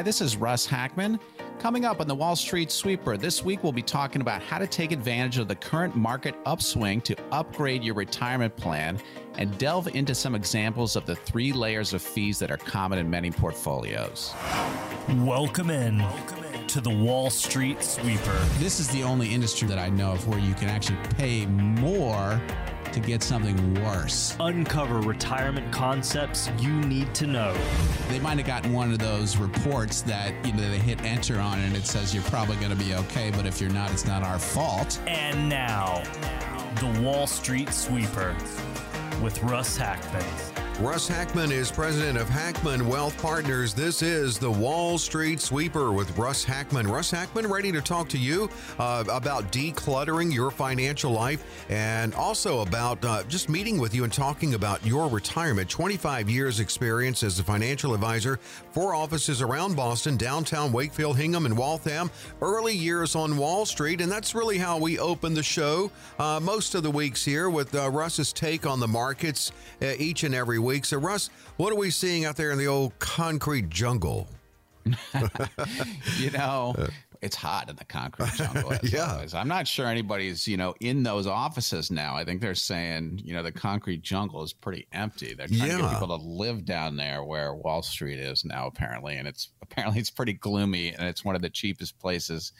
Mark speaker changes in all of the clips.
Speaker 1: Hi, this is Russ Hackmann. Coming up on the Wall Street Sweeper, this week we'll be talking about how to take advantage of the current market upswing to upgrade your retirement plan and delve into some examples of the three layers of fees that are common in many portfolios.
Speaker 2: Welcome in. Welcome in to the Wall Street Sweeper.
Speaker 3: This is the only industry that I know of where you can actually pay more to get something worse.
Speaker 2: Uncover retirement concepts you need to know.
Speaker 3: They might have gotten one of those reports that you know they hit enter on and it says you're probably going to be okay, but if you're not, it's not our fault.
Speaker 2: And now, the Wall Street Sweeper with Russ Hackmann.
Speaker 4: Russ Hackmann is president of Hackmann Wealth Partners. This is the Wall Street Sweeper with Russ Hackmann. Russ Hackmann, ready to talk to you uh, about decluttering your financial life and also about uh, just meeting with you and talking about your retirement. 25 years experience as a financial advisor, four offices around Boston, downtown Wakefield, Hingham, and Waltham. Early years on Wall Street, and that's really how we open the show uh, most of the weeks here with uh, Russ's take on the markets uh, each and every week week. So, Russ, what are we seeing out there in the old concrete jungle?
Speaker 1: you know, it's hot in the concrete jungle. yeah. Always. I'm not sure anybody's, you know, in those offices now. I think they're saying, you know, the concrete jungle is pretty empty. They're trying yeah. to get people to live down there where Wall Street is now, apparently. And it's apparently it's pretty gloomy and it's one of the cheapest places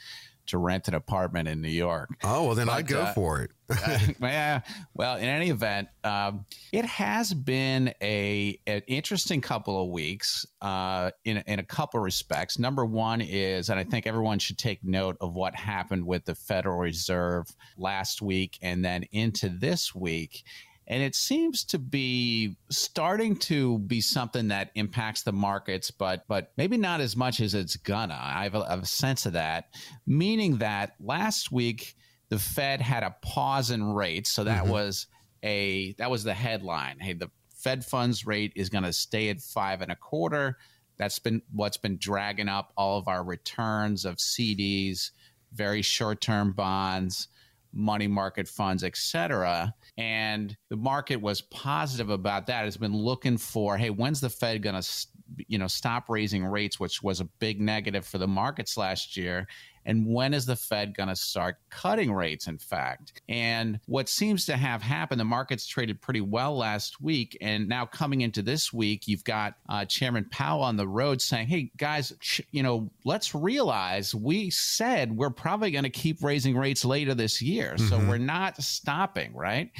Speaker 1: to rent an apartment in New York.
Speaker 4: Oh, well, then but, I'd go uh, for it.
Speaker 1: uh, yeah. Well, in any event, um, it has been a an interesting couple of weeks uh, in in a couple of respects. Number one is, and I think everyone should take note of what happened with the Federal Reserve last week and then into this week and it seems to be starting to be something that impacts the markets, but but maybe not as much as it's gonna. I have a, a sense of that, meaning that last week the Fed had a pause in rates, so that mm-hmm. was a that was the headline. Hey, the Fed funds rate is going to stay at five and a quarter. That's been what's been dragging up all of our returns of CDs, very short term bonds money market funds, et cetera. And the market was positive about that. It's been looking for, hey, when's the Fed going to, you know, stop raising rates, which was a big negative for the markets last year. And when is the Fed going to start cutting rates, in fact? And what seems to have happened, the markets traded pretty well last week. And now coming into this week, you've got uh, Chairman Powell on the road saying, hey, guys, you know, let's realize we said we're probably going to keep raising rates later this year. Mm-hmm. So we're not stopping, right?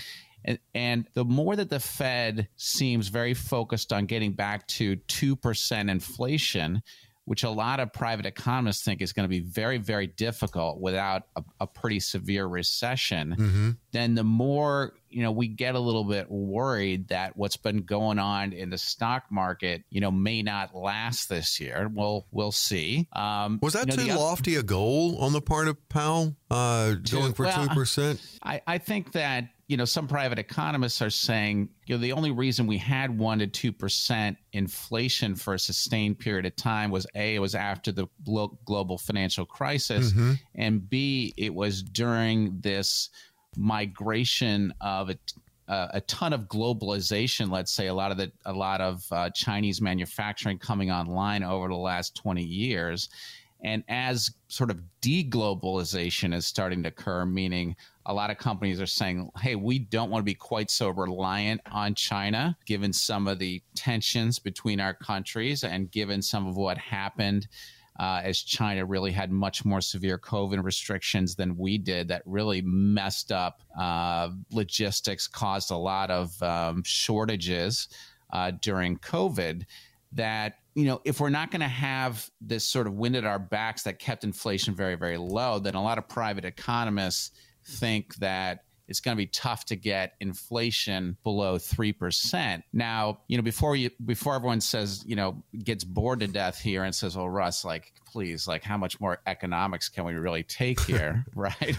Speaker 1: And, and, the more that the Fed seems very focused on getting back to 2% inflation, which a lot of private economists think is going to be very, very difficult without a, a pretty severe recession, mm-hmm. then the more you know we get a little bit worried that what's been going on in the stock market, you know, may not last this year. Well, we'll see.
Speaker 4: Um, Was that you know, too lofty a goal on the part of Powell, uh, going for two well, percent?
Speaker 1: I, I think that you know, some private economists are saying, you know, the only reason we had one to two percent inflation for a sustained period of time was a it was after the global financial crisis, mm-hmm. and b it was during this migration of a, a ton of globalization. Let's say a lot of the a lot of uh, Chinese manufacturing coming online over the last twenty years, and as sort of deglobalization is starting to occur, meaning a lot of companies are saying, hey, we don't want to be quite so reliant on China, given some of the tensions between our countries and given some of what happened. Uh, as China really had much more severe COVID restrictions than we did, that really messed up uh, logistics, caused a lot of um, shortages uh, during COVID. That you know, if we're not going to have this sort of wind at our backs that kept inflation very, very low, then a lot of private economists think that it's going to be tough to get inflation below 3%. Now, you know, before you before everyone says, you know, gets bored to death here and says, "Well, Russ, like please, like how much more economics can we really take here?" right?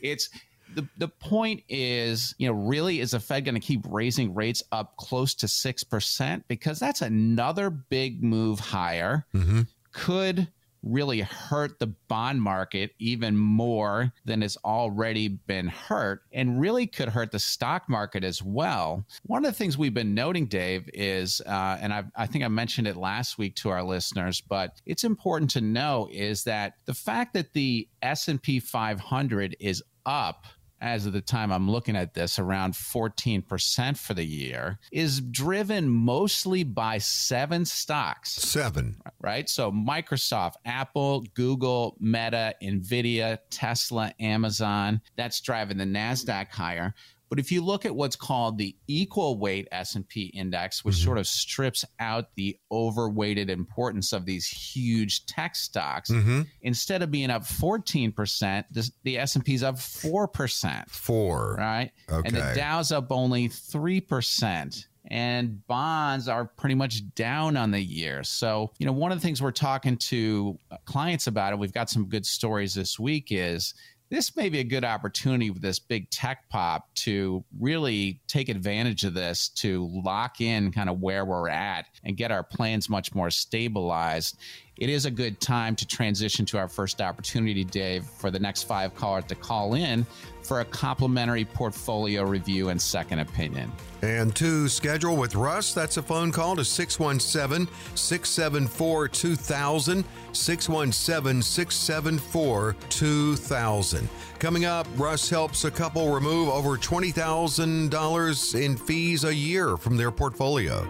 Speaker 1: It's the, the point is, you know, really is the Fed going to keep raising rates up close to 6%? Because that's another big move higher. Mm-hmm. Could really hurt the bond market even more than it's already been hurt and really could hurt the stock market as well. One of the things we've been noting, Dave, is, uh, and I, I think I mentioned it last week to our listeners, but it's important to know is that the fact that the S&P 500 is up as of the time I'm looking at this, around 14% for the year, is driven mostly by seven stocks.
Speaker 4: Seven.
Speaker 1: Right? So Microsoft, Apple, Google, Meta, Nvidia, Tesla, Amazon, that's driving the NASDAQ higher. But if you look at what's called the equal weight S&P index, which mm-hmm. sort of strips out the overweighted importance of these huge tech stocks, mm-hmm. instead of being up 14%, this, the S&P is up 4%.
Speaker 4: 4.
Speaker 1: Right?
Speaker 4: Okay.
Speaker 1: And the Dow's up only 3% and bonds are pretty much down on the year. So, you know, one of the things we're talking to clients about, and we've got some good stories this week, is this may be a good opportunity with this big tech pop to really take advantage of this to lock in kind of where we're at and get our plans much more stabilized. It is a good time to transition to our first opportunity, Dave, for the next five callers to call in for a complimentary portfolio review and second opinion.
Speaker 4: And to schedule with Russ, that's a phone call to 617 674 2000. 617 674 2000. Coming up, Russ helps a couple remove over $20,000 in fees a year from their portfolio.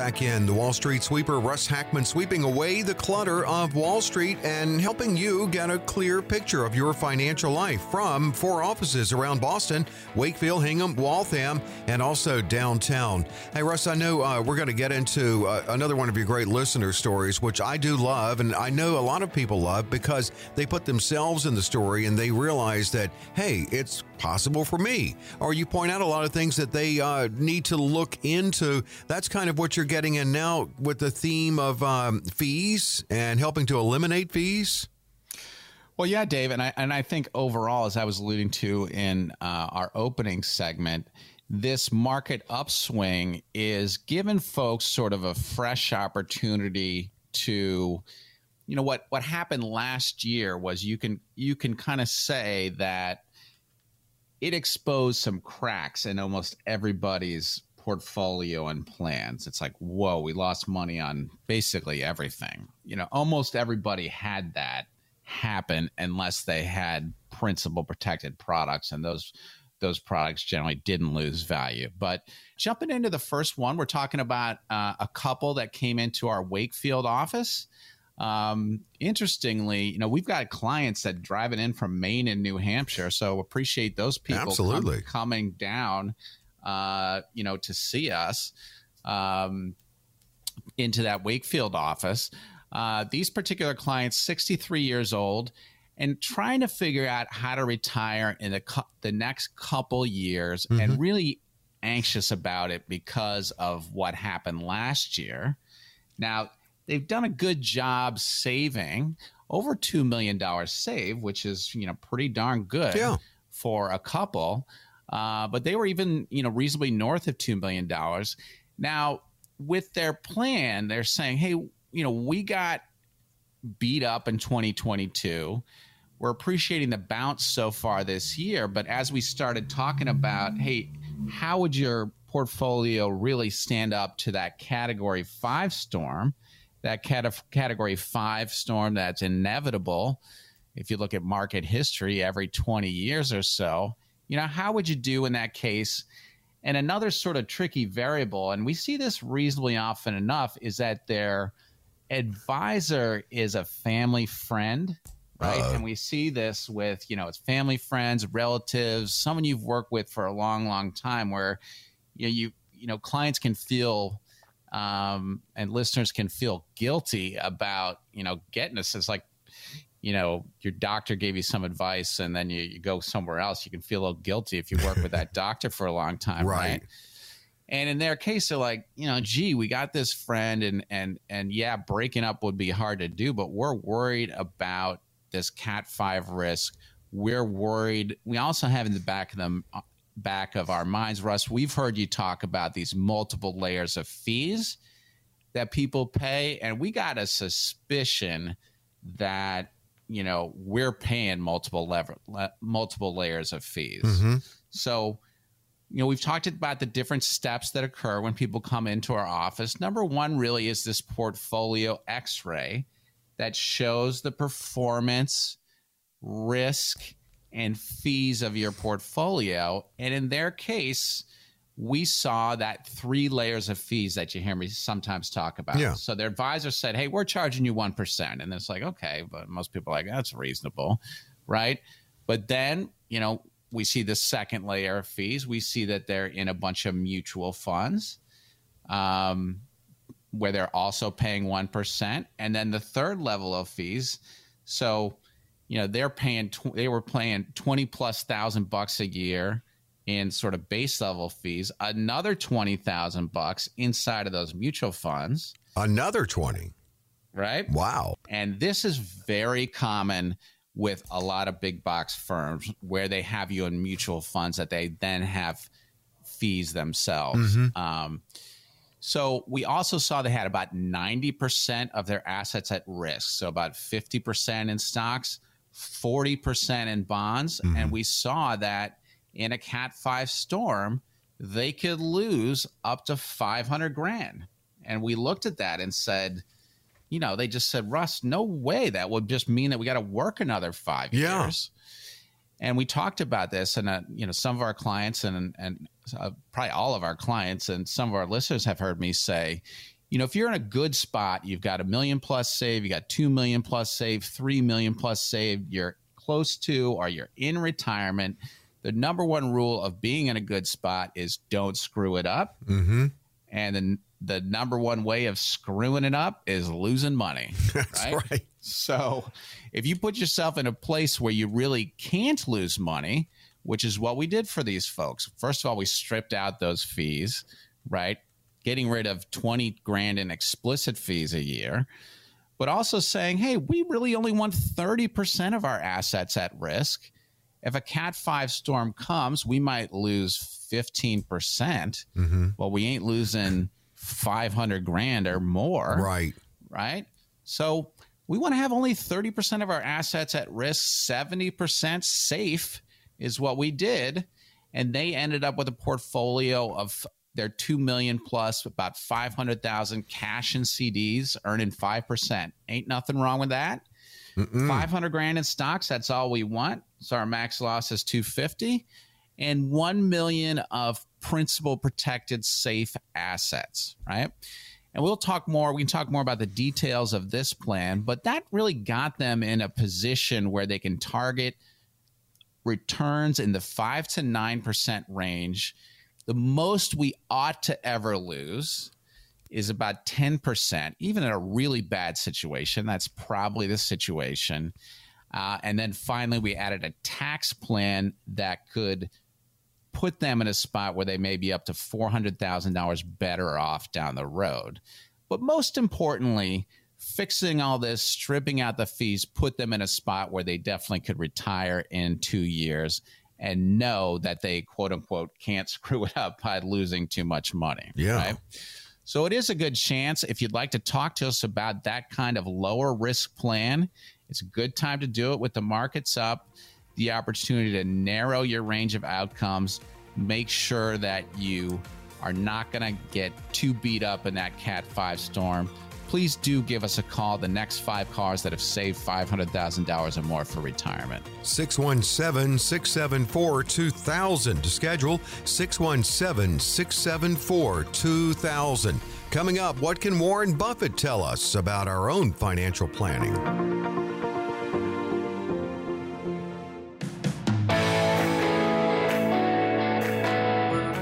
Speaker 4: Back in. The Wall Street Sweeper, Russ Hackmann, sweeping away the clutter of Wall Street and helping you get a clear picture of your financial life from four offices around Boston, Wakefield, Hingham, Waltham, and also downtown. Hey, Russ, I know uh, we're going to get into uh, another one of your great listener stories, which I do love, and I know a lot of people love because they put themselves in the story and they realize that, hey, it's possible for me. Or you point out a lot of things that they uh, need to look into. That's kind of what you're getting in now with the theme of um, fees and helping to eliminate fees.
Speaker 1: Well, yeah, Dave, and I and I think overall, as I was alluding to in uh, our opening segment, this market upswing is giving folks sort of a fresh opportunity to you know what what happened last year was you can you can kind of say that it exposed some cracks in almost everybody's portfolio and plans. It's like, whoa, we lost money on basically everything. You know, almost everybody had that happen unless they had principal protected products and those those products generally didn't lose value. But jumping into the first one, we're talking about uh, a couple that came into our Wakefield office um, interestingly, you know, we've got clients that driving in from Maine and New Hampshire, so appreciate those people
Speaker 4: Absolutely.
Speaker 1: Com- coming down, uh, you know, to see us um, into that Wakefield office. Uh, these particular clients, 63 years old, and trying to figure out how to retire in the cu- the next couple years, mm-hmm. and really anxious about it because of what happened last year. Now, they've done a good job saving over $2 million save, which is, you know, pretty darn good
Speaker 4: yeah.
Speaker 1: for a couple. Uh, but they were even, you know, reasonably north of $2 million. Now, with their plan, they're saying, hey, you know, we got beat up in 2022. We're appreciating the bounce so far this year. But as we started talking about, hey, how would your portfolio really stand up to that category five storm? That cat- category five storm that's inevitable. If you look at market history every 20 years or so, you know, how would you do in that case? And another sort of tricky variable, and we see this reasonably often enough, is that their advisor is a family friend, right? Uh, and we see this with, you know, it's family friends, relatives, someone you've worked with for a long, long time where you know, you, you know, clients can feel um, and listeners can feel guilty about you know getting this. It's like you know your doctor gave you some advice and then you, you go somewhere else. You can feel a little guilty if you work with that doctor for a long time, right? right? And in their case, they're like, you know, gee, we got this friend, and and and yeah, breaking up would be hard to do, but we're worried about this Cat Five risk. We're worried. We also have in the back of them back of our minds, Russ, we've heard you talk about these multiple layers of fees that people pay, and we got a suspicion that you know we're paying multiple lever, le- multiple layers of fees.
Speaker 4: Mm-hmm.
Speaker 1: So, you know, we've talked about the different steps that occur when people come into our office. Number one really is this portfolio X-ray that shows the performance, risk, and fees of your portfolio. And in their case, we saw that three layers of fees that you hear me sometimes talk about.
Speaker 4: Yeah.
Speaker 1: So their advisor said, Hey, we're charging you 1%. And it's like, okay, but most people are like, that's reasonable. Right. But then, you know, we see the second layer of fees. We see that they're in a bunch of mutual funds. Um, where they're also paying 1%. And then the third level of fees. So, you know, they're paying, tw- they were paying 20 plus thousand bucks a year in sort of base level fees, another 20,000 bucks inside of those mutual funds,
Speaker 4: Another 20.
Speaker 1: right?
Speaker 4: Wow.
Speaker 1: And this is very common with a lot of big box firms where they have you in mutual funds that they then have fees themselves. Um, so we also saw they had about 90% of their assets at risk. So about 50% in stocks, 40% in bonds. And we saw that in a Cat 5 storm, they could lose up to 500 grand. And we looked at that and said, you know, they just said, Russ, no way. That would just mean that we got to work another five
Speaker 4: Yeah.
Speaker 1: years. And we talked about this, and uh, you know, some of our clients and and uh, probably all of our clients and some of our listeners have heard me say, you know, if you're in a good spot, you've got a million plus save, you got two million plus save, three million plus save, you're close to, or you're in retirement. The number one rule of being in a good spot is don't screw it up.
Speaker 4: Mm-hmm.
Speaker 1: And then the number one way of screwing it up is losing money. Right?
Speaker 4: right.
Speaker 1: So if you put yourself in a place where you really can't lose money, which is what we did for these folks, first of all, we stripped out those fees, right? Getting rid of 20 grand in explicit fees a year, but also saying, hey, we really only want 30% of our assets at risk. If a Cat 5 storm comes, we might lose 15%. percent
Speaker 4: Mm-hmm.
Speaker 1: Well, we ain't losing 500 grand or more
Speaker 4: Right.
Speaker 1: right? So we want to have only 30% of our assets at risk, 70% safe is what we did. And they ended up with a portfolio of their 2 million plus about 500,000 cash and CDs earning 5%. Ain't nothing wrong with that.
Speaker 4: Mm-mm.
Speaker 1: 500 grand in stocks, that's all we want. So our max loss is 250 and 1 million of principal protected safe assets, right? And we'll talk more. We can talk more about the details of this plan, but that really got them in a position where they can target returns in the 5 to 9% range. The most we ought to ever lose is about 10%, even in a really bad situation. That's probably the situation. Uh, and then finally, we added a tax plan that could put them in a spot where they may be up to $400,000 better off down the road. But most importantly, fixing all this, stripping out the fees, put them in a spot where they definitely could retire in two years and know that they quote unquote can't screw it up by losing too much money.
Speaker 4: Yeah.
Speaker 1: Right. So it is a good chance. If you'd like to talk to us about that kind of lower risk plan, it's a good time to do it with the markets up, the opportunity to narrow your range of outcomes, make sure that you are not going to get too beat up in that Cat 5 storm. Please do give us a call, the next five cars that have saved $500,000 or more for retirement.
Speaker 4: 617 674 2000 to schedule 617 674 2000. Coming up, what can Warren Buffett tell us about our own financial planning?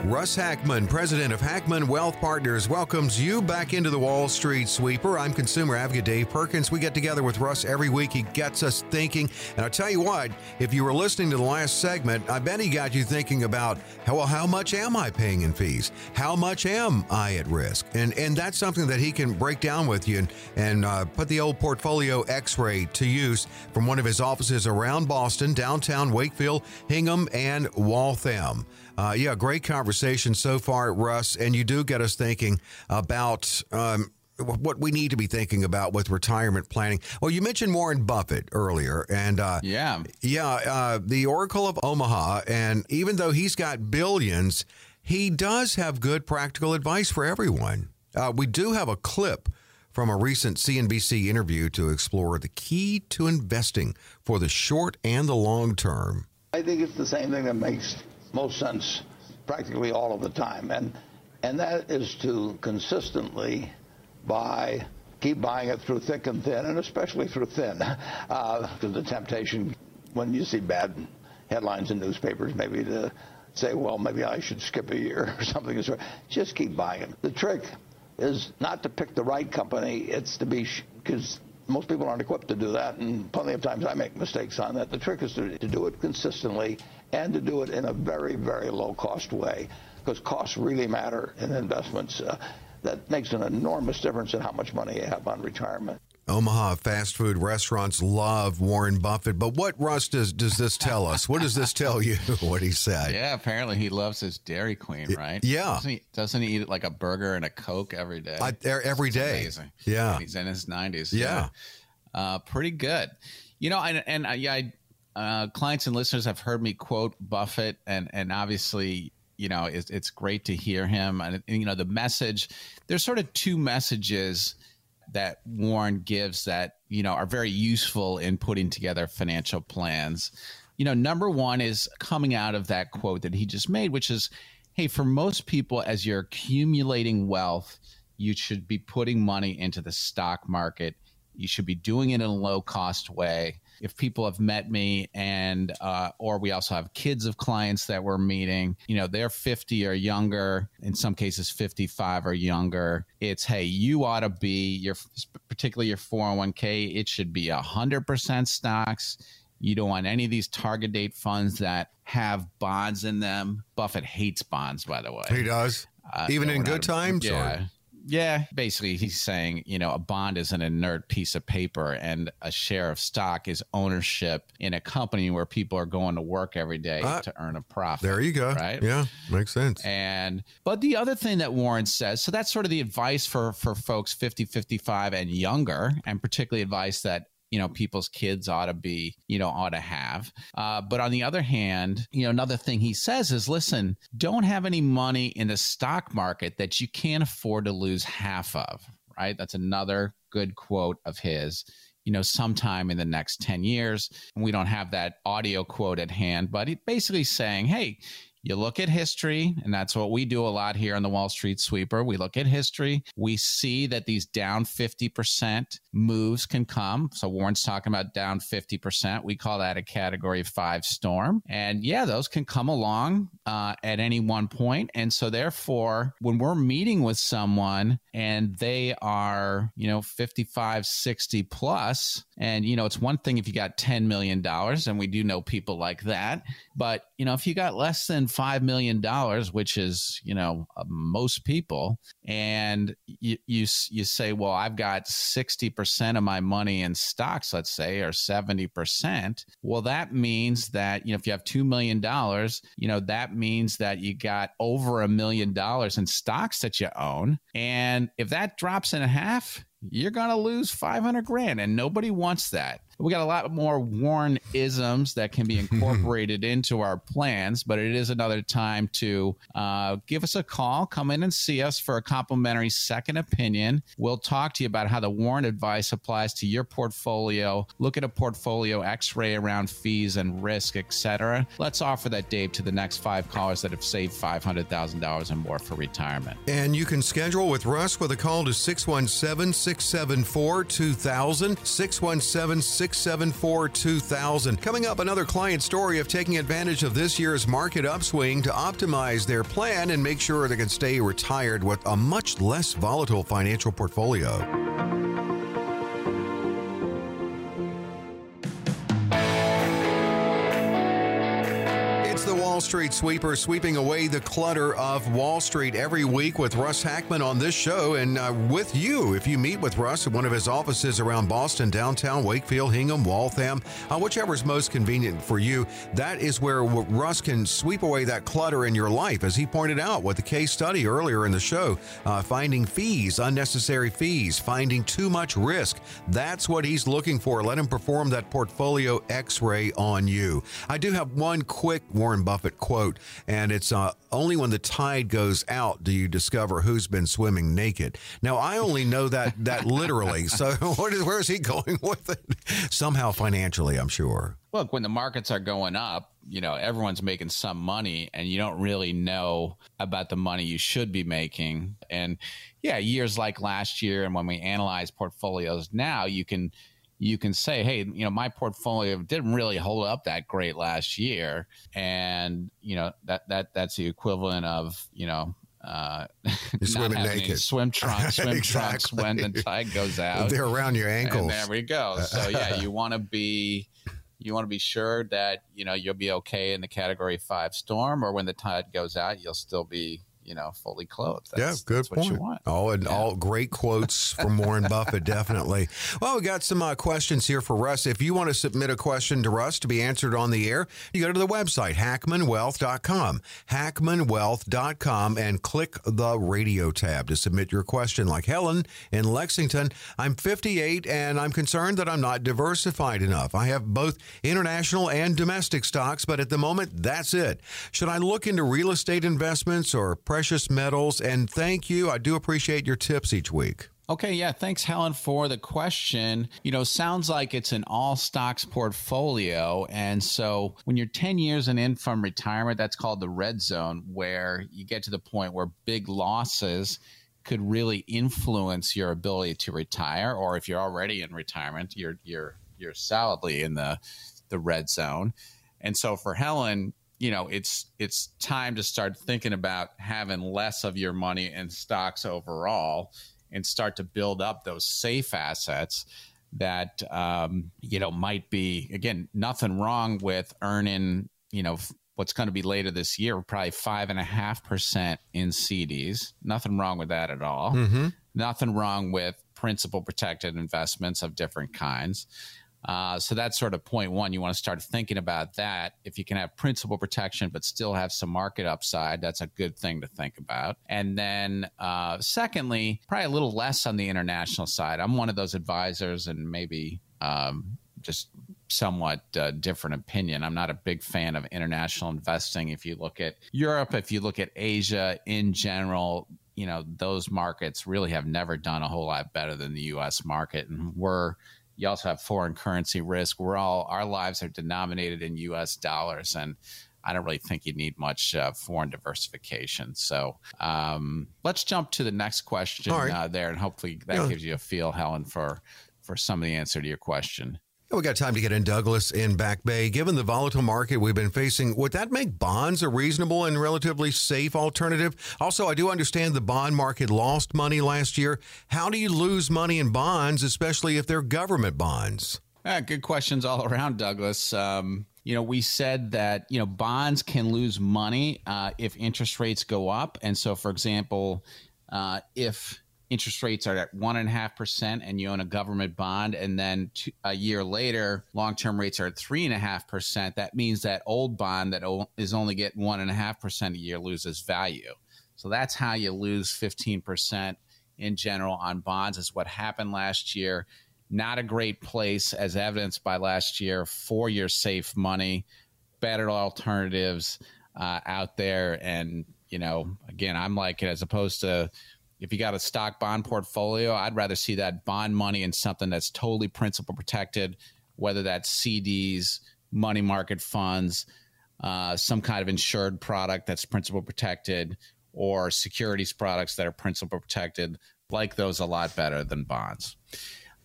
Speaker 4: Russ Hackmann, president of Hackmann Wealth Partners, welcomes you back into the Wall Street Sweeper. I'm consumer advocate Dave Perkins. We get together with Russ every week. He gets us thinking. And I'll tell you what, if you were listening to the last segment, I bet he got you thinking about, well, how much am I paying in fees? How much am I at risk? And and that's something that he can break down with you and, and uh, put the old portfolio x-ray to use from one of his offices around Boston, downtown Wakefield, Hingham, and Waltham. Uh, yeah, great conversation so far, Russ. And you do get us thinking about um, what we need to be thinking about with retirement planning. Well, you mentioned Warren Buffett earlier, and uh,
Speaker 1: yeah,
Speaker 4: yeah, uh, the Oracle of Omaha, and even though he's got billions, he does have good practical advice for everyone. Uh, we do have a clip from a recent CNBC interview to explore the key to investing for the short and the long term.
Speaker 5: I think it's the same thing that makes most sense practically all of the time, and and that is to consistently buy, keep buying it through thick and thin, and especially through thin. Uh, the temptation when you see bad headlines in newspapers, maybe to say, well, maybe I should skip a year or something. Just keep buying it. The trick is not to pick the right company. It's to be because most people aren't equipped to do that, and plenty of times I make mistakes on that. The trick is to, to do it consistently and to do it in a very, very low cost way, because costs really matter in investments. Uh, that makes an enormous difference in how much money you have on retirement.
Speaker 4: Omaha fast food restaurants love Warren Buffett, but what Russ does does this tell us? What does this tell you? what he said?
Speaker 1: Yeah, apparently he loves his Dairy Queen, right?
Speaker 4: Yeah,
Speaker 1: doesn't he, doesn't he eat like a burger and a Coke every day? I,
Speaker 4: every day.
Speaker 1: Amazing.
Speaker 4: Yeah,
Speaker 1: he's in his nineties.
Speaker 4: Yeah,
Speaker 1: yeah. Uh, pretty good. You know, and and uh, yeah, I, uh, clients and listeners have heard me quote Buffett, and and obviously you know it's, it's great to hear him. And, and, you know the message there's sort of two messages that warren gives that you know are very useful in putting together financial plans. You know number one is coming out of that quote that he just made which is hey for most people as you're accumulating wealth you should be putting money into the stock market. You should be doing it in a low cost way if people have met me and uh, or we also have kids of clients that we're meeting you know they're 50 or younger in some cases 55 or younger. It's hey you ought to be your particularly your 401k it should be 100% stocks. You don't want any of these target date funds that have bonds in them. Buffett hates bonds by the way.
Speaker 4: He does. Uh, even in good times?
Speaker 1: Yeah. Or? Yeah, basically, he's saying, you know, a bond is an inert piece of paper, and a share of stock is ownership in a company where people are going to work every day uh, to earn a profit.
Speaker 4: There you go.
Speaker 1: Right?
Speaker 4: Yeah, makes sense.
Speaker 1: And, but the other thing that Warren says, so that's sort of the advice for, for folks 50, 55 and younger, and particularly advice that you know people's kids ought to be you know ought to have. Uh, but on the other hand you know another thing he says is listen don't have any money in the stock market that you can't afford to lose half of right? That's another good quote of his you know sometime in the next 10 years. And we don't have that audio quote at hand but it basically saying hey you look at history, and that's what we do a lot here on the Wall Street Sweeper. We look at history. We see that these down 50% moves can come. So Warren's talking about down 50%. We call that a category five storm. And yeah, those can come along uh, at any one point. And so therefore, when we're meeting with someone and they are, you know, 55, 60 plus, and, you know, it's one thing if you got $10 million, and we do know people like that. But, you know, if you got less than $5 million, which is, you know, uh, most people, and you, you, you say, well, I've got 60% of my money in stocks, let's say, or 70%. Well, that means that, you know, if you have $2 million, you know, that means that you got over a million dollars in stocks that you own. And if that drops in half, you're going to lose 500 grand and nobody wants that we got a lot more Warren isms that can be incorporated into our plans, but it is another time to uh, give us a call, come in and see us for a complimentary second opinion. We'll talk to you about how the Warren advice applies to your portfolio. Look at a portfolio X-ray around fees and risk, etc. Let's offer that, Dave, to the next five callers that have saved five hundred thousand dollars and more for retirement.
Speaker 4: And you can schedule with Russ with a call to 617 674 2000 617 674 2000. Coming up, another client story of taking advantage of this year's market upswing to optimize their plan and make sure they can stay retired with a much less volatile financial portfolio. Wall Street Sweeper, sweeping away the clutter of Wall Street every week with Russ Hackmann on this show and uh, with you. If you meet with Russ at one of his offices around Boston, downtown, Wakefield, Hingham, Waltham, uh, whichever is most convenient for you, that is where Russ can sweep away that clutter in your life. As he pointed out with the case study earlier in the show, uh, finding fees, unnecessary fees, finding too much risk. That's what he's looking for. Let him perform that portfolio x ray on you. I do have one quick Warren Buffett quote, and it's uh, only when the tide goes out do you discover who's been swimming naked. Now, I only know that that literally. So, where is he going with it? Somehow financially, I'm sure.
Speaker 1: Look, when the markets are going up, you know, everyone's making some money and you don't really know about the money you should be making. And yeah, years like last year and when we analyze portfolios now, you can you can say, hey, you know, my portfolio didn't really hold up that great last year, and you know that that that's the equivalent of you know uh,
Speaker 4: having naked.
Speaker 1: swim trunks, swim exactly. trunks when the tide goes out.
Speaker 4: They're around your ankles. And
Speaker 1: there we go. So yeah, you want to be you want to be sure that you know you'll be okay in the Category Five storm, or when the tide goes out, you'll still be you know, fully clothed.
Speaker 4: That's, yeah, good point. Oh, and yeah. all great quotes from Warren Buffett, definitely. Well, we got some uh, questions here for Russ. If you want to submit a question to Russ to be answered on the air, you go to the website hackmannwealth.com, hackmannwealth.com, and click the radio tab to submit your question. Like Helen in Lexington, I'm 58 and I'm concerned that I'm not diversified enough. I have both international and domestic stocks, but at the moment, that's it. Should I look into real estate investments or precious metals. And thank you. I do appreciate your tips each week.
Speaker 1: Okay, yeah, thanks, Helen, for the question. You know, sounds like it's an all stocks portfolio. And so when you're 10 years and in from retirement, that's called the red zone, where you get to the point where big losses could really influence your ability to retire. Or if you're already in retirement, you're you're you're solidly in the the red zone. And so for Helen, you know it's it's time to start thinking about having less of your money in stocks overall and start to build up those safe assets that um, you know might be again nothing wrong with earning you know what's going to be later this year probably five and a half percent in CDs nothing wrong with that at all. Mm-hmm. nothing wrong with principal protected investments of different kinds uh, so that's sort of point one. You want to start thinking about that. If you can have principal protection but still have some market upside, that's a good thing to think about. And then, uh, secondly, probably a little less on the international side. I'm one of those advisors, and maybe um, just somewhat uh, different opinion. I'm not a big fan of international investing. If you look at Europe, if you look at Asia in general, you know those markets really have never done a whole lot better than the U.S. market, and we're you also have foreign currency risk. We're all our lives are denominated in U.S. dollars, and I don't really think you need much uh, foreign diversification. So um, let's jump to the next question right. uh, there, and hopefully that yeah. gives you a feel, Helen, for for some of the answer to your question.
Speaker 4: We got time to get in Douglas in Back Bay. Given the volatile market we've been facing, would that make bonds a reasonable and relatively safe alternative? Also, I do understand the bond market lost money last year. How do you lose money in bonds, especially if they're government bonds?
Speaker 1: Uh, good questions all around, Douglas. Um, you know, we said that you know bonds can lose money uh, if interest rates go up, and so, for example, uh, if interest rates are at one and a half percent and you own a government bond and then a year later long-term rates are at three and a half percent that means that old bond that is only getting one and a half percent a year loses value. So that's how you lose 15 percent in general on bonds is what happened last year. Not a great place as evidenced by last year for your safe money. Better alternatives uh, out there. And you know again i'm like it as opposed to if you got a stock bond portfolio, I'd rather see that bond money in something that's totally principal protected, whether that's CDs, money market funds, uh, some kind of insured product that's principal protected, or securities products that are principal protected. Like those a lot better than bonds.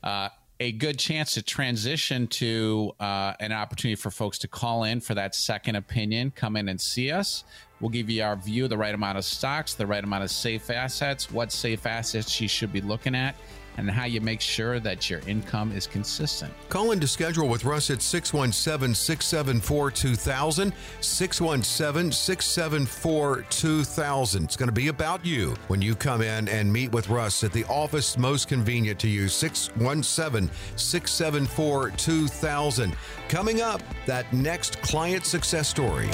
Speaker 1: Uh, a good chance to transition to uh, an opportunity for folks to call in for that second opinion, come in and see us. We'll give you our view, the right amount of stocks, the right amount of safe assets, what safe assets you should be looking at, and how you make sure that your income is consistent.
Speaker 4: Call in to schedule with Russ at 617 674 2000. 617 674 2000. It's going to be about you when you come in and meet with Russ at the office most convenient to you. 617 674 2000. Coming up, that next client success story.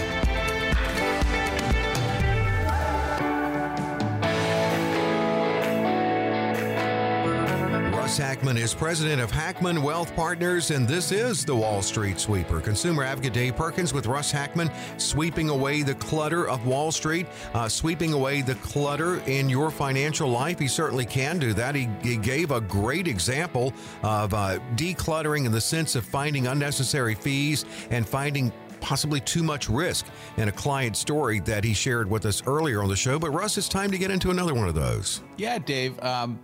Speaker 4: Hackmann is president of Hackmann Wealth Partners, and this is the Wall Street Sweeper. Consumer advocate Dave Perkins with Russ Hackmann, sweeping away the clutter of Wall Street, uh, sweeping away the clutter in your financial life. He certainly can do that. He, he gave a great example of uh, decluttering in the sense of finding unnecessary fees and finding possibly too much risk in a client story that he shared with us earlier on the show. But Russ, it's time to get into another one of those.
Speaker 1: Yeah, Dave. Um,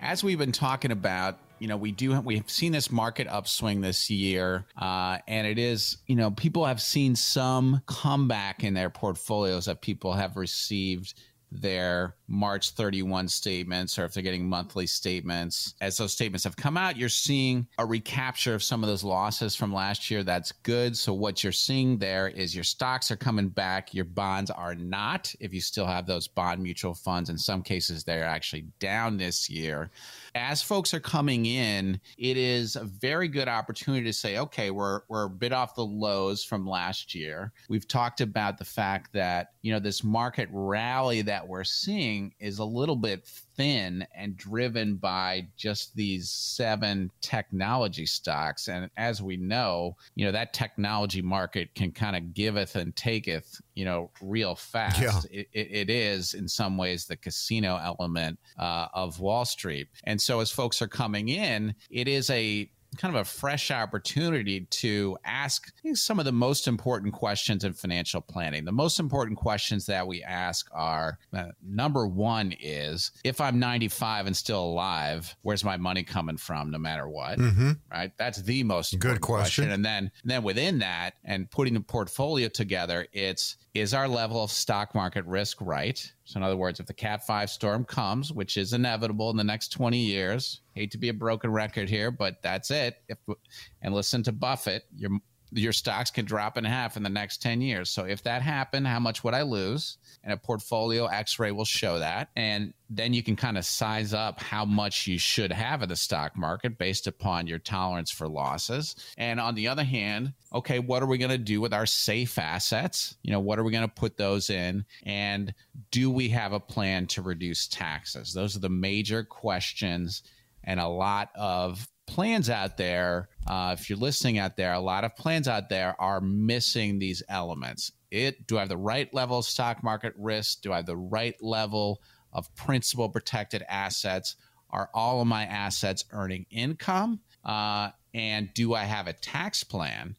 Speaker 1: as we've been talking about, you know, we do we've seen this market upswing this year, uh, and it is, you know, people have seen some comeback in their portfolios that people have received their March 31 statements or if they're getting monthly statements. As those statements have come out, you're seeing a recapture of some of those losses from last year. That's good. So, what you're seeing there is your stocks are coming back, your bonds are not. If you still have those bond mutual funds, in some cases, they're actually down this year as folks are coming in, it is a very good opportunity to say, okay, we're we're a bit off the lows from last year. We've talked about the fact that you know this market rally that we're seeing is a little bit thin and driven by just these seven technology stocks. And as we know, you know, that technology market can kind of giveth and taketh, you know, real fast.
Speaker 4: Yeah.
Speaker 1: It, it, it is in some ways the casino element uh, of Wall Street. And so as folks are coming in, it is a kind of a fresh opportunity to ask some of the most important questions in financial planning. The most important questions that we ask are uh, number one is if I'm 95 and still alive, where's my money coming from no matter what?
Speaker 4: Mm-hmm.
Speaker 1: Right? That's the most
Speaker 4: Good question.
Speaker 1: And then then within that and putting the portfolio together, it's is our level of stock market risk right? So, in other words, if the Cat 5 storm comes, which is inevitable in the next 20 years, hate to be a broken record here, but that's it. If, and listen to Buffett, your, your stocks can drop in half in the next 10 years. So, if that happened, how much would I lose? And a portfolio x ray will show that. And then you can kind of size up how much you should have in the stock market based upon your tolerance for losses. And on the other hand, okay, what are we going to do with our safe assets? You know, what are we going to put those in? And do we have a plan to reduce taxes? Those are the major questions. And a lot of plans out there, uh, if you're listening out there, a lot of plans out there are missing these elements. It do I have the right level of stock market risk? Do I have the right level of principal protected assets? Are all of my assets earning income? Uh, and do I have a tax plan?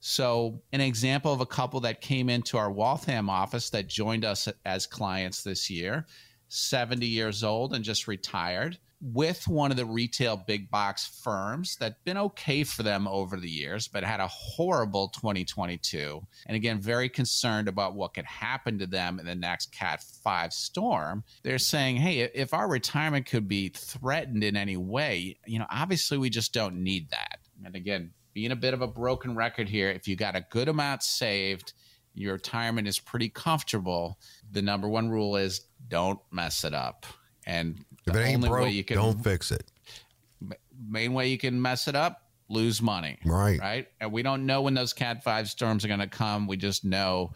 Speaker 1: So, an example of a couple that came into our Waltham office that joined us as clients this year, 70 years old and just retired with one of the retail big box firms that's been okay for them over the years, but had a horrible 2022. And again, very concerned about what could happen to them in the next Cat 5 storm. They're saying, hey, if our retirement could be threatened in any way, you know, obviously we just don't need that. And again, being a bit of a broken record here, if you got a good amount saved, your retirement is pretty comfortable. The number one rule is don't mess it up. And
Speaker 4: If
Speaker 1: the
Speaker 4: it ain't
Speaker 1: only
Speaker 4: broke,
Speaker 1: way you can
Speaker 4: don't fix it.
Speaker 1: main way you can mess it up lose money
Speaker 4: Right.
Speaker 1: right and we don't know when those cat 5 storms are going to come we just know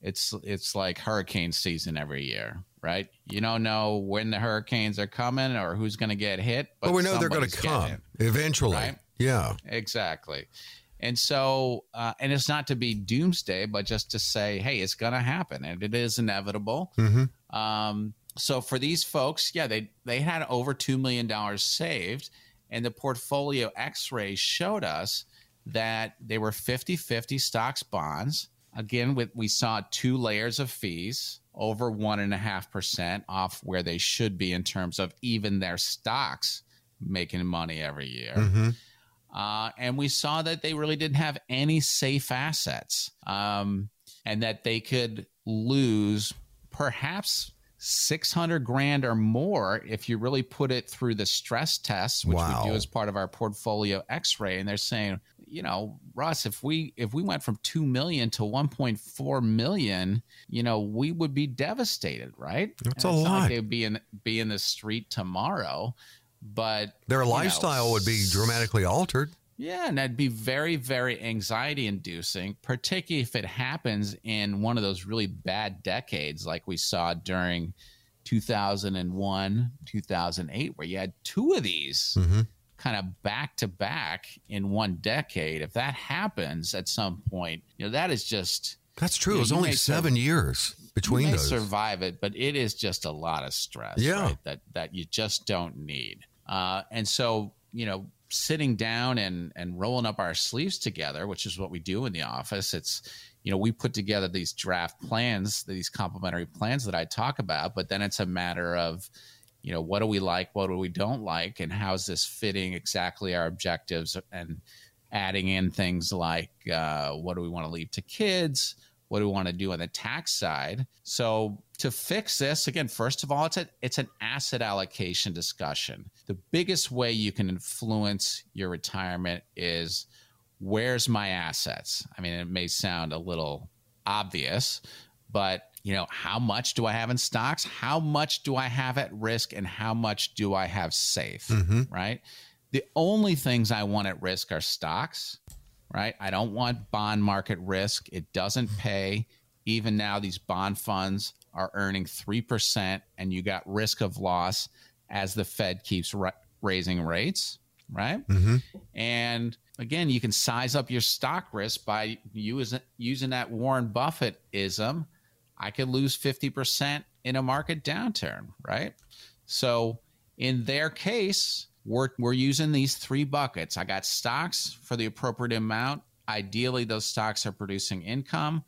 Speaker 1: it's it's like hurricane season every year right you don't know when the hurricanes are coming or who's going to get hit
Speaker 4: But, we know they're going to come eventually.
Speaker 1: right?
Speaker 4: Yeah.
Speaker 1: Exactly. And so, uh, and it's not to be doomsday, but just to say, hey, it's going to happen, and it is inevitable.
Speaker 4: Mm-hmm.
Speaker 1: Um, so for these folks, yeah, they they had over two million dollars saved, and the portfolio X-ray showed us that they were 50-50 stocks bonds. Again, with we saw two layers of fees over one and a half percent off where they should be in terms of even their stocks making money every year.
Speaker 4: Mm-hmm.
Speaker 1: Uh, and we saw that they really didn't have any safe assets um, and that they could lose perhaps 600 grand or more if you really put it through the stress tests which
Speaker 4: Wow.
Speaker 1: we do as part of our portfolio x-ray and they're saying you know russ if we if we went from 2 million to 1.4 million you know we would be devastated right
Speaker 4: That's
Speaker 1: And
Speaker 4: a lot.
Speaker 1: like they'd be in be in the street tomorrow but
Speaker 4: Their
Speaker 1: you know,
Speaker 4: lifestyle would be dramatically altered.
Speaker 1: Yeah, and that'd be very, very anxiety inducing, particularly if it happens in one of those really bad decades like we saw during 2001, 2008, where you had two of these kind of back to back in one decade. If that happens at some point, you know, that is just.
Speaker 4: That's true.
Speaker 1: Yeah,
Speaker 4: it was only
Speaker 1: may sur-
Speaker 4: seven years between
Speaker 1: you
Speaker 4: those.
Speaker 1: survive it, but it is just a lot of stress.
Speaker 4: Yeah.
Speaker 1: right, that that you just don't need. Uh, and so you know, sitting down and and rolling up our sleeves together, which is what we do in the office. It's you know we put together these draft plans, these complementary plans that I talk about, but then it's a matter of you know what do we like, what do we don't like, and how's this fitting exactly our objectives and adding in things like uh, what do we want to leave to kids what do we want to do on the tax side so to fix this again first of all it's a it's an asset allocation discussion the biggest way you can influence your retirement is where's my assets i mean it may sound a little obvious but you know how much do i have in stocks how much do i have at risk and how much do i have safe mm-hmm. right the only things I want at risk are stocks, right? I don't want bond market risk. It doesn't pay. Even now, these bond funds are earning 3%, and you got risk of loss as the Fed keeps ra- raising rates, right? Mm-hmm. And again, you can size up your stock risk by using, using that Warren Buffett ism. I could lose 50% in a market downturn, right? So in their case, we're, we're using these three buckets. I got stocks for the appropriate amount. Ideally, those stocks are producing income.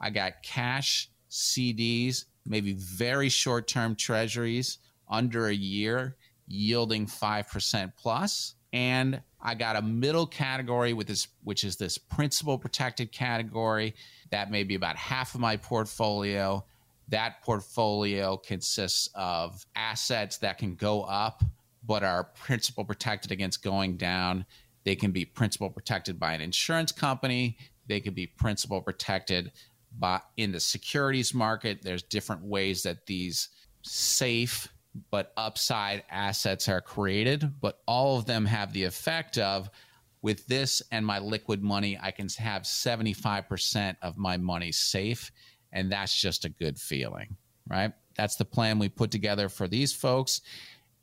Speaker 1: I got cash, CDs, maybe very short term treasuries under a year yielding 5% plus. And I got a middle category with this, which is this principal protected category. That may be about half of my portfolio. That portfolio consists of assets that can go up, but are principal protected against going down. They can be principal protected by an insurance company. They could be principal protected by in the securities market. There's different ways that these safe but upside assets are created, but all of them have the effect of with this and my liquid money, I can have 75% of my money safe. And that's just a good feeling, right? That's the plan we put together for these folks.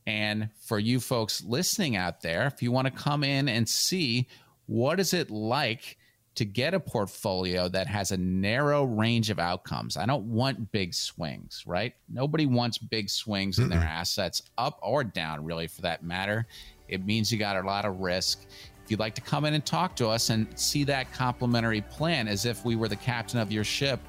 Speaker 1: And for you folks listening out there, if you want to come in and see what is it like to get a portfolio that has a narrow range of outcomes. I don't want big swings, right? Nobody wants big swings in their assets up or down, really, for that matter. It means you got a lot of risk. If you'd like to come in and talk to us and see that complimentary plan as if we were the captain of your ship,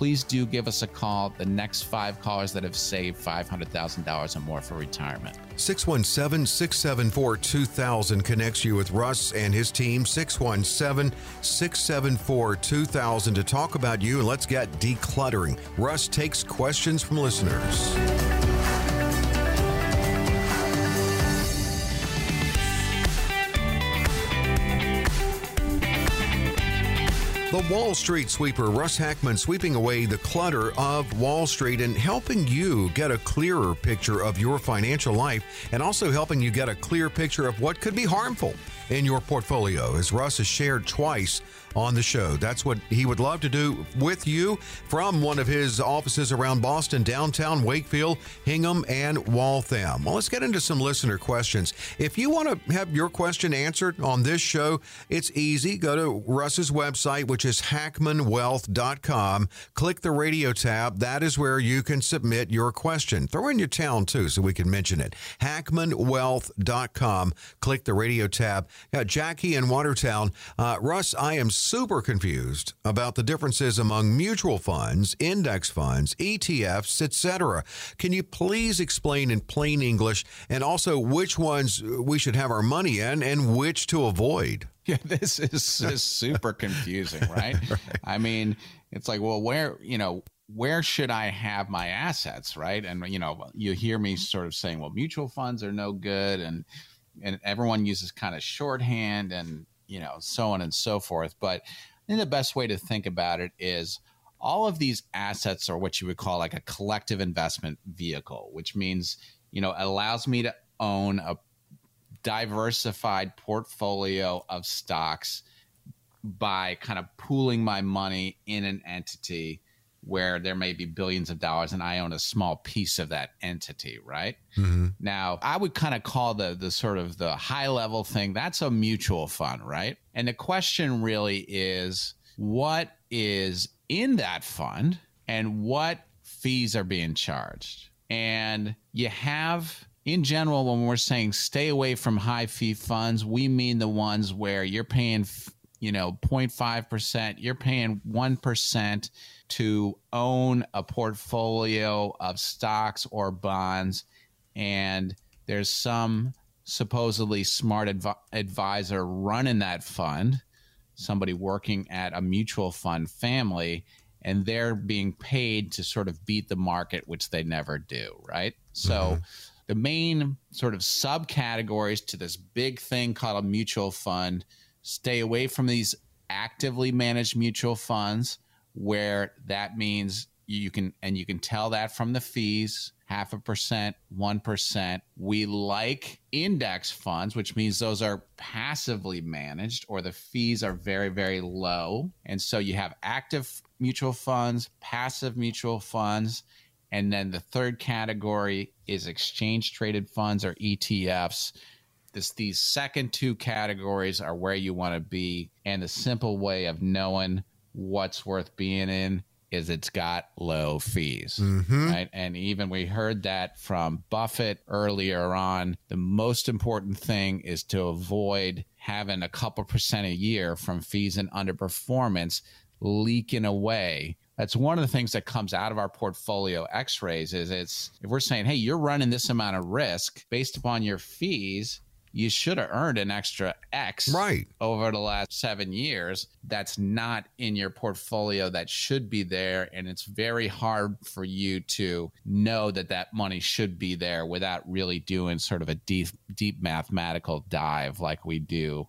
Speaker 1: please do give us a call. The next five callers that have saved $500,000 or more for retirement.
Speaker 4: 617 674 2000 connects you with Russ and his team. 617 674 2000 to talk about you and let's get decluttering. Russ takes questions from listeners. The Wall Street Sweeper, Russ Hackmann, sweeping away the clutter of Wall Street and helping you get a clearer picture of your financial life and also helping you get a clear picture of what could be harmful in your portfolio, as Russ has shared twice on the show. That's what he would love to do with you from one of his offices around Boston, downtown, Wakefield, Hingham, and Waltham. Well, let's get into some listener questions. If you want to have your question answered on this show, it's easy. Go to Russ's website, which is hackmannwealth.com. Click the radio tab. That is where you can submit your question. Throw in your town too so we can mention it. hackmannwealth.com. Click the radio tab. Got Jackie in Watertown. Uh, Russ, I am super confused about the differences among mutual funds, index funds, ETFs, etc. Can you please explain in plain English and also which ones we should have our money in and which to avoid?
Speaker 1: Yeah, this is, is super confusing, right? I mean, it's like, well, where, you know, where should I have my assets, right? And you know, you hear me sort of saying, well, mutual funds are no good, and and everyone uses kind of shorthand, and you know, so on and so forth. But I think the best way to think about it is all of these assets are what you would call like a collective investment vehicle, which means you know it allows me to own a diversified portfolio of stocks by kind of pooling my money in an entity where there may be billions of dollars and I own a small piece of that entity, right? Mm-hmm. Now, I would kind of call the the sort of the high level thing that's a mutual fund, right? And the question really is what is in that fund and what fees are being charged. And you have in general when we're saying stay away from high fee funds, we mean the ones where you're paying you know 0.5%, you're paying 1% to own a portfolio of stocks or bonds and there's some supposedly smart adv- advisor running that fund somebody working at a mutual fund family and they're being paid to sort of beat the market which they never do right so mm-hmm. the main sort of subcategories to this big thing called a mutual fund stay away from these actively managed mutual funds where that means you can and you can tell that from the fees half a percent, 1%. We like index funds, which means those are passively managed or the fees are very, very low. And so you have active mutual funds, passive mutual funds. And then the third category is exchange traded funds or ETFs. This, these second two categories are where you want to be. And the simple way of knowing what's worth being in is it's got low fees, mm-hmm. right? And even we heard that from Buffett earlier on. The most important thing is to avoid having a couple percent a year from fees and underperformance leaking away. That's one of the things that comes out of our portfolio x-rays is it's if we're saying, hey, you're running this amount of risk based upon your fees, you should have earned an extra X
Speaker 4: right.
Speaker 1: over the last seven years. That's not in your portfolio that should be there. And it's very hard for you to know that that money should be there without really doing sort of a deep, deep mathematical dive like we do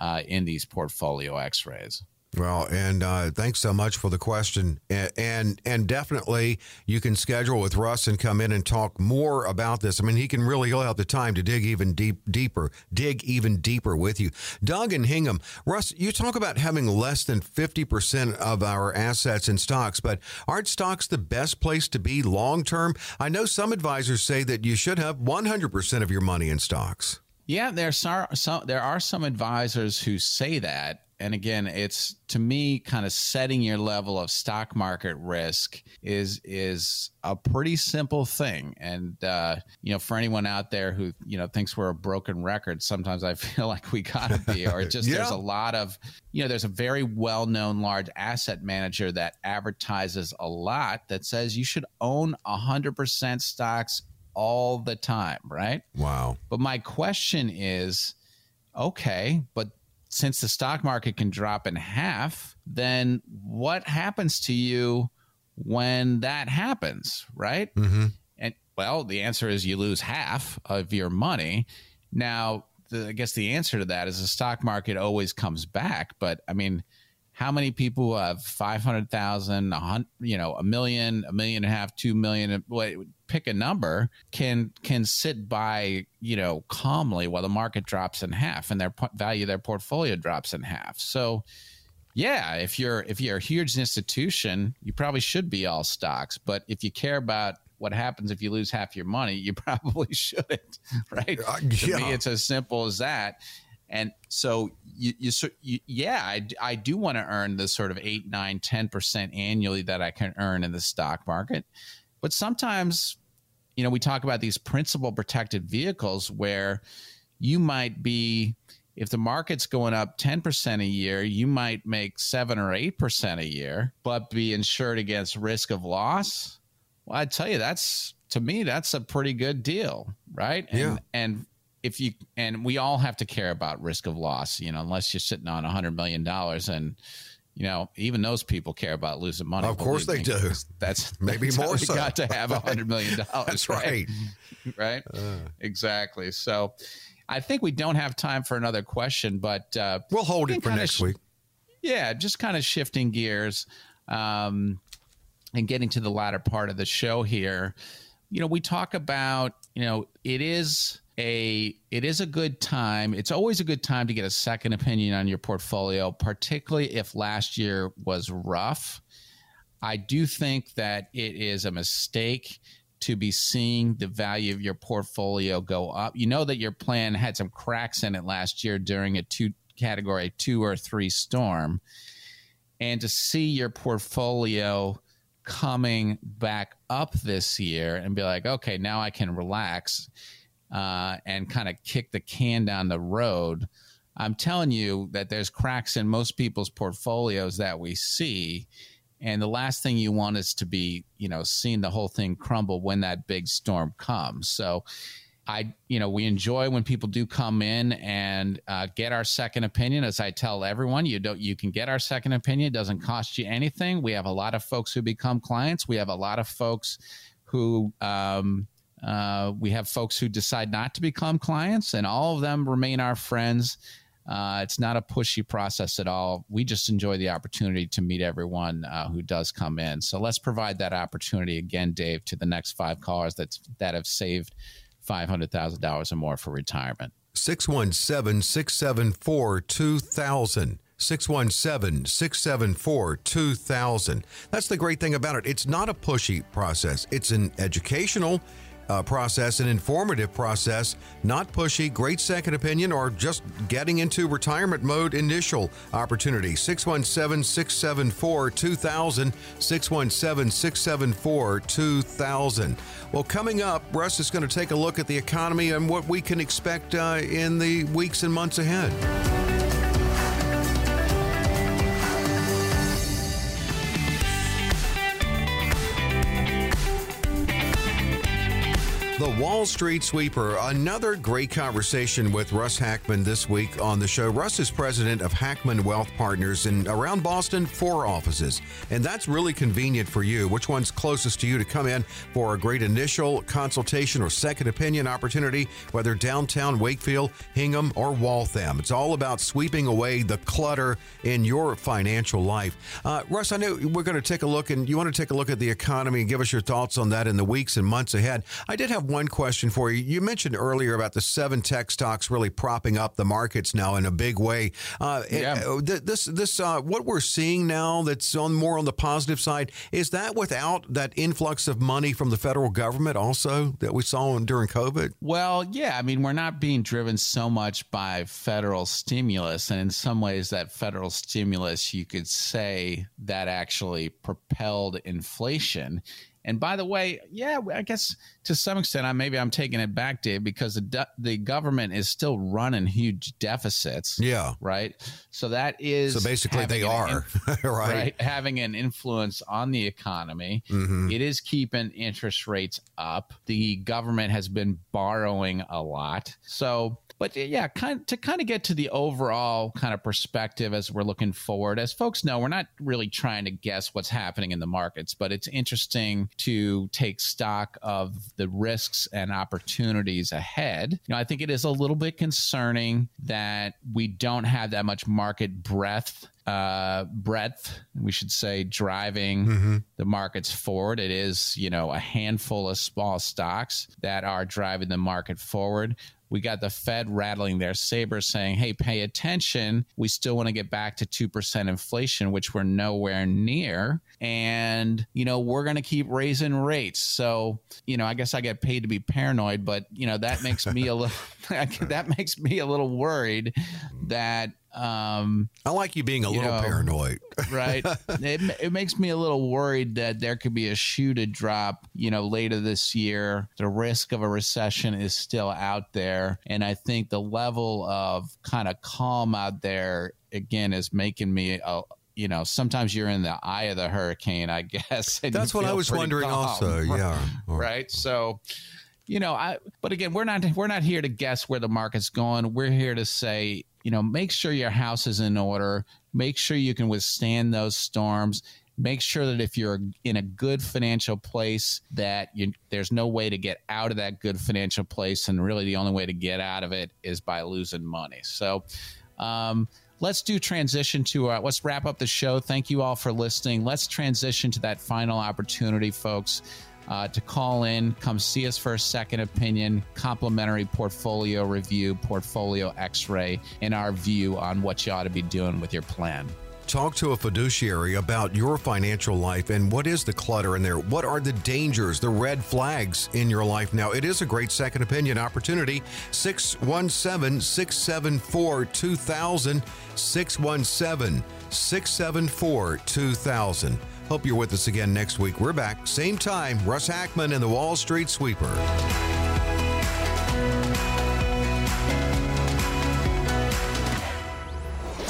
Speaker 1: uh, in these portfolio x rays.
Speaker 4: Well, and uh, thanks so much for the question, and, and, and definitely you can schedule with Russ and come in and talk more about this. I mean, he can really he'll have the time to dig even deep deeper, dig even deeper with you. Doug and Hingham, Russ, you talk about having less than fifty percent of our assets in stocks, but aren't stocks the best place to be long term? I know some advisors say that you should have one hundred percent of your money in stocks.
Speaker 1: Yeah, there are some there are some advisors who say that and again it's to me kind of setting your level of stock market risk is is a pretty simple thing. And uh, you know for anyone out there who you know thinks we're a broken record sometimes i feel like we gotta be or just yeah. there's a lot of you know there's a very well-known large asset manager that advertises a lot that says you should own 100% stocks all the time right?
Speaker 4: Wow.
Speaker 1: But my question is okay but since the stock market can drop in half, then what happens to you when that happens, right? Mm-hmm. And well, the answer is you lose half of your money. Now, the, I guess the answer to that is the stock market always comes back, but I mean, how many people have 500,000, you know, a million, a million and a half, two million, pick a number, can can sit by, you know, calmly while the market drops in half and their value their portfolio drops in half. So, yeah, if you're if you're a huge institution, you probably should be all stocks, but if you care about what happens if you lose half your money, you probably shouldn't, right? Uh, yeah. To me, it's as simple as that. And so you, you, you yeah, I, I do want to earn the sort of eight, nine, 10% annually that I can earn in the stock market. But sometimes, you know, we talk about these principal protected vehicles where you might be, if the market's going up 10% a year, you might make seven or 8% a year, but be insured against risk of loss. Well, I tell you, that's to me, that's a pretty good deal, right? And,
Speaker 4: yeah.
Speaker 1: and if you and we all have to care about risk of loss, you know, unless you're sitting on a hundred million dollars and you know, even those people care about losing money.
Speaker 4: Of course they do.
Speaker 1: That's
Speaker 4: Maybe
Speaker 1: that's
Speaker 4: more so.
Speaker 1: got to have a hundred million dollars.
Speaker 4: That's right.
Speaker 1: right? exactly. So, I think we don't have time for another question, but uh,
Speaker 4: We'll hold it for next
Speaker 1: sh-
Speaker 4: week.
Speaker 1: yeah, just kind of shifting gears um, and getting to the latter part of the show here. You know, we talk about, you know, it is a it is a good time. It's always a good time to get a second opinion on your portfolio, particularly if last year was rough. I do think that it is a mistake to be seeing the value of your portfolio go up. You know that your plan had some cracks in it last year during a two category two or three storm. And to see your portfolio coming back up this year and be like, okay, now I can relax uh, and kind of kick the can down the road. I'm telling you that there's cracks in most people's portfolios that we see. And the last thing you want is to be, you know, seeing the whole thing crumble when that big storm comes. So, I, you know, we enjoy when people do come in and uh, get our second opinion. As I tell everyone, you don't, you can get our second opinion. It doesn't cost you anything. We have a lot of folks who become clients. We have a lot of folks who, um, uh, we have folks who decide not to become clients, and all of them remain our friends. Uh, it's not a pushy process at all. We just enjoy the opportunity to meet everyone uh, who does come in. So let's provide that opportunity again, Dave, to the next five callers that's that have saved five hundred thousand dollars or more for retirement.
Speaker 4: 617 674 2000. 617 674 2000. That's the great thing about it. It's not a pushy process, it's an educational uh, process, an informative process, not pushy, great second opinion, or just getting into retirement mode initial opportunity. 617 674 2000. 617 674 2000. Well, coming up, Russ is going to take a look at the economy and what we can expect uh, in the weeks and months ahead. The Wall Street Sweeper, another great conversation with Russ Hackmann this week on the show. Russ is president of Hackmann Wealth Partners in around Boston, four offices. And that's really convenient for you. Which one's closest to you to come in for a great initial consultation or second opinion opportunity, whether downtown Wakefield, Hingham, or Waltham? It's all about sweeping away the clutter in your financial life. Uh, Russ, I know we're going to take a look, and you want to take a look at the economy and give us your thoughts on that in the weeks and months ahead. I did have one question for you. You mentioned earlier about the seven tech stocks really propping up the markets now in a big way. Uh,
Speaker 1: Yeah.
Speaker 4: uh, This, this, uh, what we're seeing now that's on more on the positive side is that without that influx of money from the federal government also that we saw during COVID.
Speaker 1: Well, yeah, I mean, we're not being driven so much by federal stimulus. And in some ways, that federal stimulus, you could say that actually propelled inflation. And by the way, yeah, I guess to some extent, I maybe I'm taking it back, Dave, because the the government is still running huge deficits.
Speaker 4: Yeah.
Speaker 1: Right. So that is
Speaker 4: So basically, they
Speaker 1: an
Speaker 4: are right.
Speaker 1: right? Having an influence on the economy.
Speaker 4: Mhm.
Speaker 1: It is keeping interest rates up. The government has been borrowing a lot. So, but yeah, kind to kind of get to the overall kind of perspective as we're looking forward. As folks know, we're not really trying to guess what's happening in the markets, but it's interesting to take stock of the risks and opportunities ahead. You know, I think it is a little bit concerning that we don't have that much market breadth uh, breadth, we should say, driving the markets forward. It is, you know, a handful of small stocks that are driving the market forward. We got the Fed rattling their sabers saying, hey, pay attention. We still want to get back to 2% inflation, which we're nowhere near. And, you know, we're going to keep raising rates. So, you know, I guess I get paid to be paranoid, but, you know, that makes me a little, that makes me a little worried that, um,
Speaker 4: I like you being a
Speaker 1: You
Speaker 4: little
Speaker 1: know,
Speaker 4: paranoid.
Speaker 1: right? it, it makes me a little worried that there could be a shoe to drop, you know, later this year. The risk of a recession is still out there. And I think the level of kind of calm out there, again, is making me a, you know, sometimes you're in the eye of the hurricane, I guess.
Speaker 4: That's what I was wondering
Speaker 1: calm,
Speaker 4: also. Yeah.
Speaker 1: Right. So, you know, I, but again, we're not, we're not here to guess where the market's going. We're here to say, you know, make sure your house is in order. Make sure you can withstand those storms. Make sure that if you're in a good financial place, that you, there's no way to get out of that good financial place, and really the only way to get out of it is by losing money. So, um, let's do transition to uh, let's wrap up the show. Thank you all for listening. Let's transition to that final opportunity, folks uh, to call in, come see us for a second opinion, complimentary portfolio review, portfolio x ray, and our view on what you ought to be doing with your plan.
Speaker 4: Talk to a fiduciary about your financial life and what is the clutter in there? What are the dangers, the red flags in your life? Now, it is a great second opinion opportunity. 617 674 2000. 617 674 2000. Hope you're with us again next week. We're back, same time. Russ Hackmann and the Wall Street Sweeper.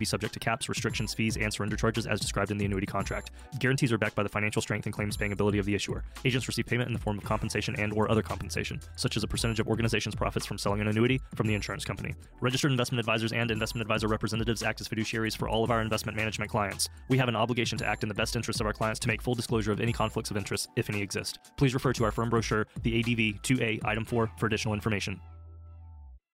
Speaker 6: be subject to caps, restrictions, fees, and surrender charges as described in the annuity contract. Guarantees are backed by the financial strength and claims paying ability of the issuer. Agents receive payment in the form of compensation and or other compensation, such as a percentage of organization's profits from selling an annuity from the insurance company. Registered investment advisors and investment advisor representatives act as fiduciaries for all of our investment management clients. We have an obligation to act in the best interest of our clients to make full disclosure of any conflicts of interest, if any exist. Please refer to our firm brochure, the ADV 2A Item 4, for additional information.